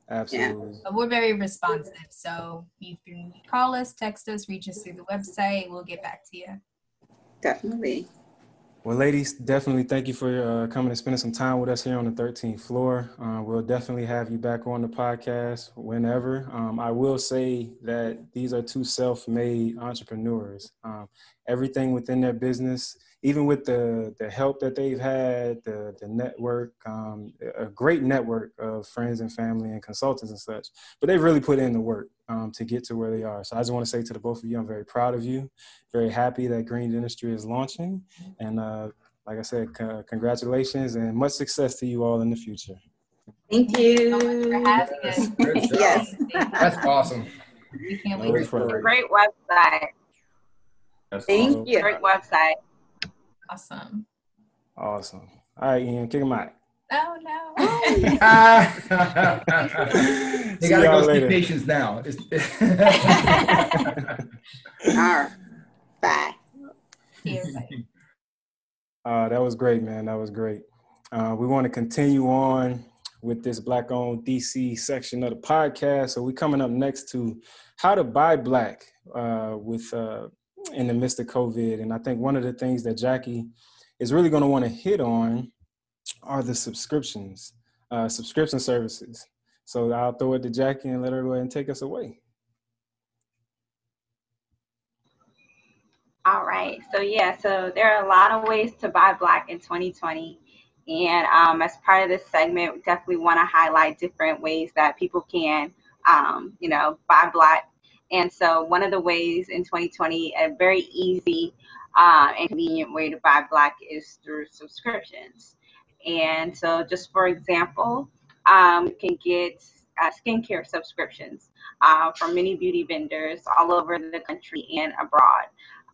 Absolutely. But we're very responsive. So you can call us, text us, reach us through the website. We'll get back to you. Definitely. Well, ladies, definitely thank you for uh, coming and spending some time with us here on the 13th floor. Uh, we'll definitely have you back on the podcast whenever. Um, I will say that these are two self made entrepreneurs. Um, everything within their business even with the the help that they've had, the the network, um, a great network of friends and family and consultants and such. But they've really put in the work um, to get to where they are. So I just want to say to the both of you, I'm very proud of you. Very happy that Green Dentistry is launching, and uh, like I said, c- congratulations and much success to you all in the future. Thank you so much for you. having us. Good. Yes. That's awesome. We can't No wait. Great website. That's Thank awesome. you. Great website. Awesome. Awesome. All right, Ian, kick him out. Oh no. See you gotta y'all go see later. patients now. All right. Bye. See everybody. Uh, that was great, man. That was great. Uh, we want to continue on with this Black owned DC section of the podcast. So we're coming up next to how to buy black uh, with uh, in the midst of COVID. And I think one of the things that Jackie is really going to want to hit on are the subscriptions, uh, subscription services. So I'll throw it to Jackie and let her go ahead and take us away. All right. So yeah, so there are a lot of ways to buy black in 2020. And um, as part of this segment, definitely want to highlight different ways that people can, um, you know, buy black. And so one of the ways in 2020, a very easy uh, and convenient way to buy black is through subscriptions. And so just for example, um, you can get uh, skincare subscriptions uh, from many beauty vendors all over the country and abroad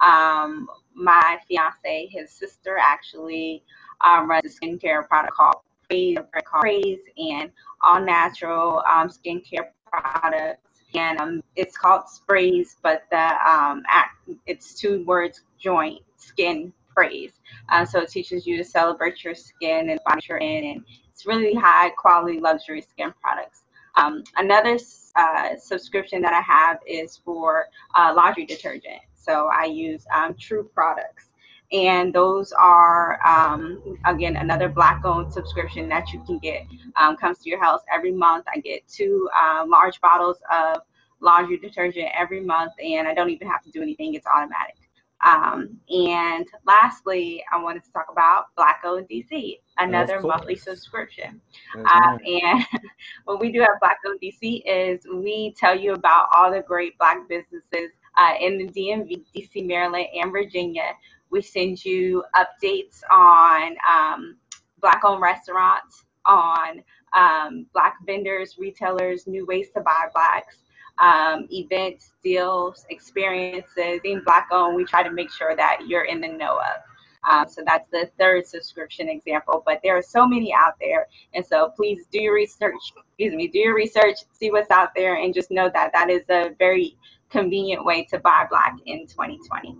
um, my fiance, his sister, actually um, runs a skincare product called Praise, called Praise and all natural um, skincare products. And um, it's called Sprays, but the um, act, it's two words joint, skin praise. Uh, so it teaches you to celebrate your skin and body you're in, and it's really high quality luxury skin products. Um, another uh, subscription that I have is for uh, laundry detergent. So I use um, True Products. And those are, um, again, another black owned subscription that you can get. Um, comes to your house every month. I get two uh, large bottles of laundry detergent every month, and I don't even have to do anything, it's automatic. Um, and lastly, I wanted to talk about Black owned DC, another monthly subscription. Um, and what we do at Black Owned DC is we tell you about all the great Black businesses uh, in the DMV, DC, Maryland, and Virginia. We send you updates on um, Black owned restaurants, on um, Black vendors, retailers, new ways to buy Blacks. Um, events, deals, experiences, being Black owned, we try to make sure that you're in the know of. Um, so that's the third subscription example, but there are so many out there. And so please do your research, excuse me, do your research, see what's out there, and just know that that is a very convenient way to buy black in 2020.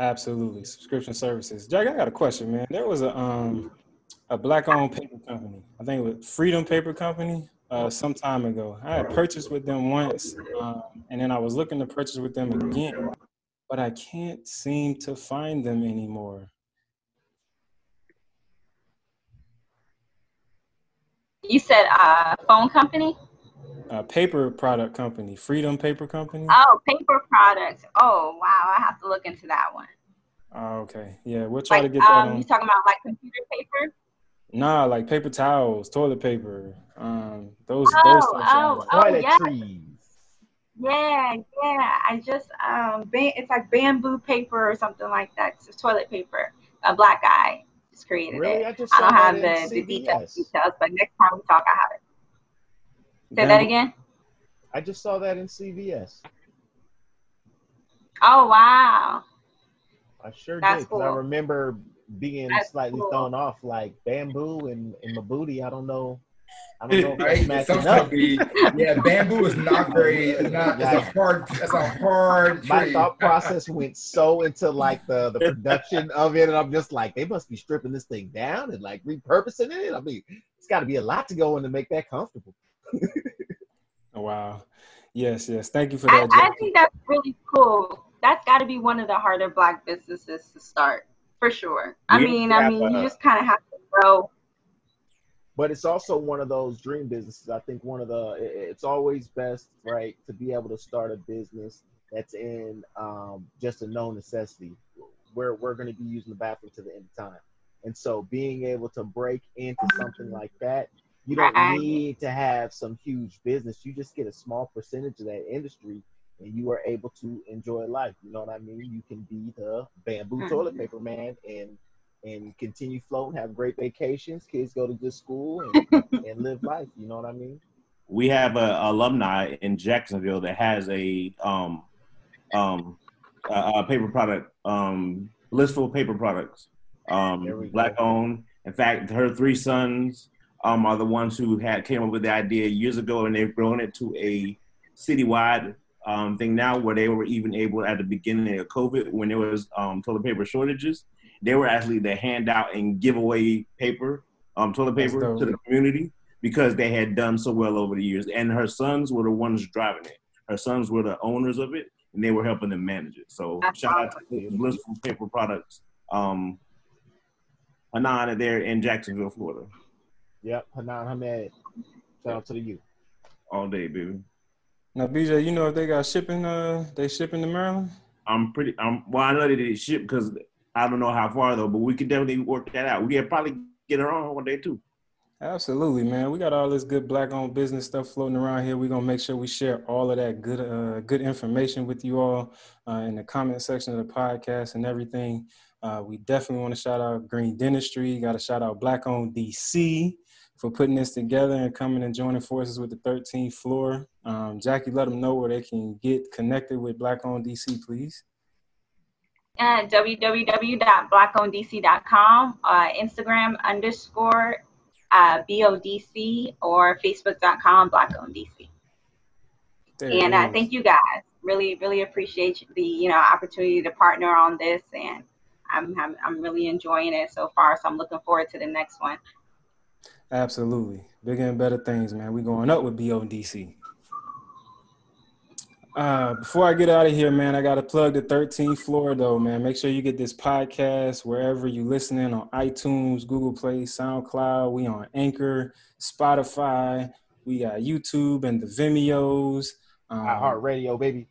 Absolutely, subscription services. Jack, I got a question, man. There was a um a black-owned paper company. I think it was Freedom Paper Company. Uh, some time ago, I had purchased with them once, um, and then I was looking to purchase with them again, but I can't seem to find them anymore. You said uh, phone company? Uh, paper product company, Freedom Paper Company. Oh, paper products. Oh, wow. I have to look into that one. Oh, okay, yeah, we'll try to get that um, on. you talking about like computer paper? Nah, like paper towels, toilet paper, um, those those Oh, types oh, of oh, yeah. Toiletries. Yeah, yeah. I just um, ba- it's like bamboo paper or something like that. It's toilet paper. A black guy just created Really? it. I just I don't have the, the details, details, but next time we talk, I have it. Say that again. I just saw that in CVS. Oh wow. I sure That's did. 'cause I remember being That's slightly cool. thrown off like bamboo and, and my booty. I don't know. I don't know if that's Right? matching up. be, yeah, bamboo is not very, it's not, it's a hard, that's a hard My tree. thought process went so into like the, the production of it, and I'm just like, they must be stripping this thing down and like repurposing it. I mean, it's got to be a lot to go in to make that comfortable. Oh, wow. Yes, yes. Thank you for that, I Jackie. think that's really cool. That's got to be one of the harder black businesses to start for sure. I We mean, I have, mean, you uh, just kind of have to grow. but it's also one of those dream businesses. I think one of the it's always best, right, to be able to start a business that's in um, just a known necessity. we're we're going to be using the bathroom to the end of time. And so being able to break into something like that, you don't Right. need to have some huge business. You just get a small percentage of that industry and you are able to enjoy life. You know what I mean? You can be the bamboo toilet paper man and and continue floating, have great vacations, kids go to good school and, and live life. You know what I mean? we have a alumni in Jacksonville that has a um um a, a paper product um blissful paper products um There go. black owned. In fact, her three sons um are the ones who had came up with the idea years ago, and they've grown it to a citywide um thing now where they were even able at the beginning of COVID when there was um toilet paper shortages, they were actually to hand out and give away paper um toilet paper to the community because they had done so well over the years. And her sons were the ones driving it. Her sons were the owners of it, and they were helping them manage it. So That's shout out to Blissful Paper Products, um, Hanan there in Jacksonville, Florida, Yep, Hanan Hamed. Shout out to the youth. all day, baby. Now, BJ, you know if they got shipping, uh, they shipping to Maryland. I'm pretty. I'm well. I know they did ship because I don't know how far though, but we could definitely work that out. We could probably get her on one day too. Absolutely, man. We got all this good black-owned business stuff floating around here. We're gonna make sure we share all of that good, uh, good information with you all uh, in the comment section of the podcast and everything. Uh, we definitely want to shout out Green Dentistry. Got to shout out Black Owned DC for putting this together and coming and joining forces with the 13th floor. Um, Jackie, let them know where they can get connected with Black Owned DC, please. at www.blackowneddc.com, uh, Instagram underscore uh, BODC, or Facebook.com blackownedc. There And uh, thank you guys. Really, really appreciate the you know opportunity to partner on this, and I'm, I'm I'm really enjoying it so far. So I'm looking forward to the next one. Absolutely. Bigger and better things, man. We going up with BODC. Uh, before I get out of here, man, I got to plug the 13th floor, though, man. Make sure you get this podcast wherever you listening on iTunes, Google Play, SoundCloud. We on Anchor, Spotify. We got YouTube and the Vimeos. Um, iHeartRadio, baby.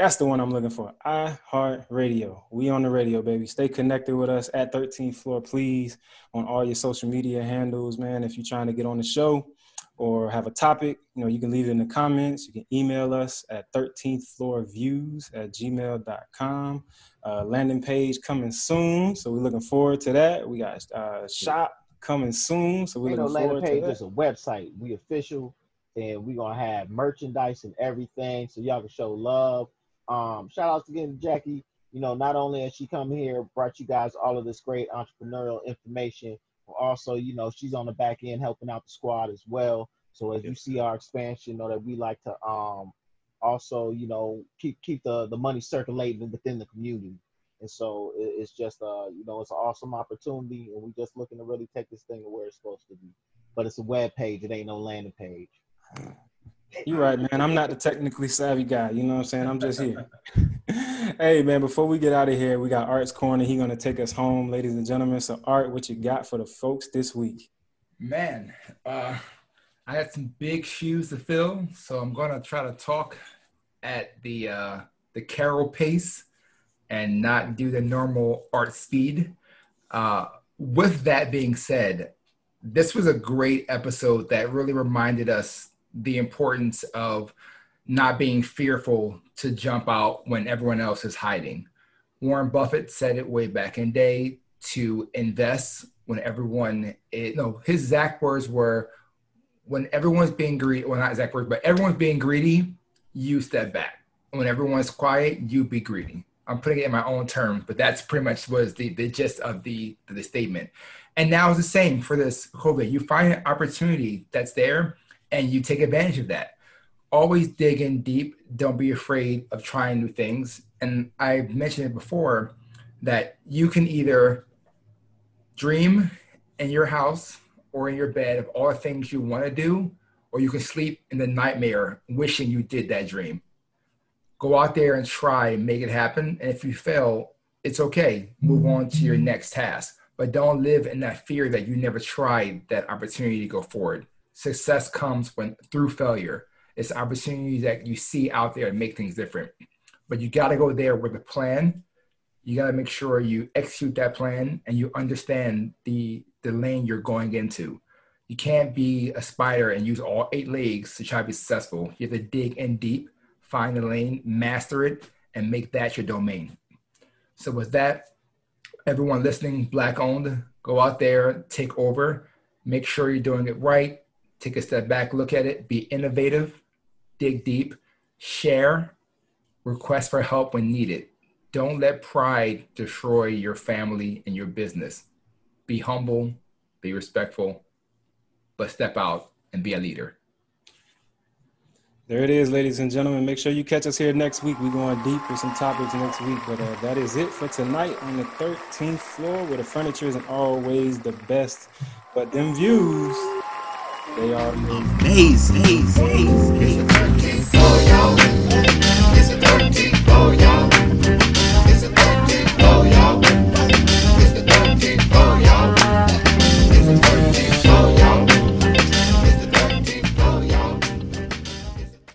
That's the one I'm looking for. I Heart Radio. We on the radio, baby. Stay connected with us at 13th floor, please, on all your social media handles, man. If you're trying to get on the show or have a topic, you know, you can leave it in the comments. You can email us at 13th floor views at gmail.com. Uh, landing page coming soon. So we're looking forward to that. We got uh, shop coming soon. So we're Ain't no looking landing forward page, to that. just a website. We official, and we gonna have merchandise and everything, so y'all can show love. Um, shout outs again to Jackie. You know, not only has she come here, brought you guys all of this great entrepreneurial information, but also, you know, she's on the back end helping out the squad as well. So as you see our expansion, know that we like to um also, you know, keep keep the the money circulating within the community. And so it, it's just uh, you know, it's an awesome opportunity, and we're just looking to really take this thing to where it's supposed to be. But it's a web page; it ain't no landing page. You're right, man. I'm not the technically savvy guy. You know what I'm saying? I'm just here. hey, man, before we get out of here, we got Art's Corner. He going to take us home, ladies and gentlemen. So, Art, what you got for the folks this week? Man, uh, I had some big shoes to fill, so I'm gonna try to talk at the uh, the Carol pace and not do the normal art speed. Uh, with that being said, this was a great episode that really reminded us the importance of not being fearful to jump out when everyone else is hiding. Warren Buffett said it way back in day to invest when everyone is, no his exact words were when everyone's being greedy well not exact words but everyone's being greedy you step back. When everyone's quiet you be greedy. I'm putting it in my own terms but that's pretty much was the, the gist of the the statement. And now it's the same for this covid. You find an opportunity that's there and you take advantage of that always dig in deep don't be afraid of trying new things and i mentioned it before that you can either dream in your house or in your bed of all the things you want to do, or you can sleep in the nightmare wishing you did that dream. Go out there and try and make it happen. And if you fail, it's okay. Move on to your next task. But don't live in that fear that you never tried that opportunity to go forward. Success comes when through failure. It's opportunities that you see out there and make things different. But you got to go there with a plan you got to make sure you execute that plan and you understand the the lane you're going into. You can't be a spider and use all eight legs to try to be successful. You have to dig in deep, find the lane, master it, and make that your domain. So with that, everyone listening, black owned, go out there, take over, make sure you're doing it right, take a step back, look at it, be innovative, dig deep, share, request for help when needed. Don't let pride destroy your family and your business. Be humble, be respectful, but step out and be a leader. There it is, ladies and gentlemen. Make sure you catch us here next week. We're going deep with some topics next week. But uh, that is it for tonight on the 13th floor where the furniture isn't always the best. But them views, they are Amazing. amazing. It's the 13th floor, y'all.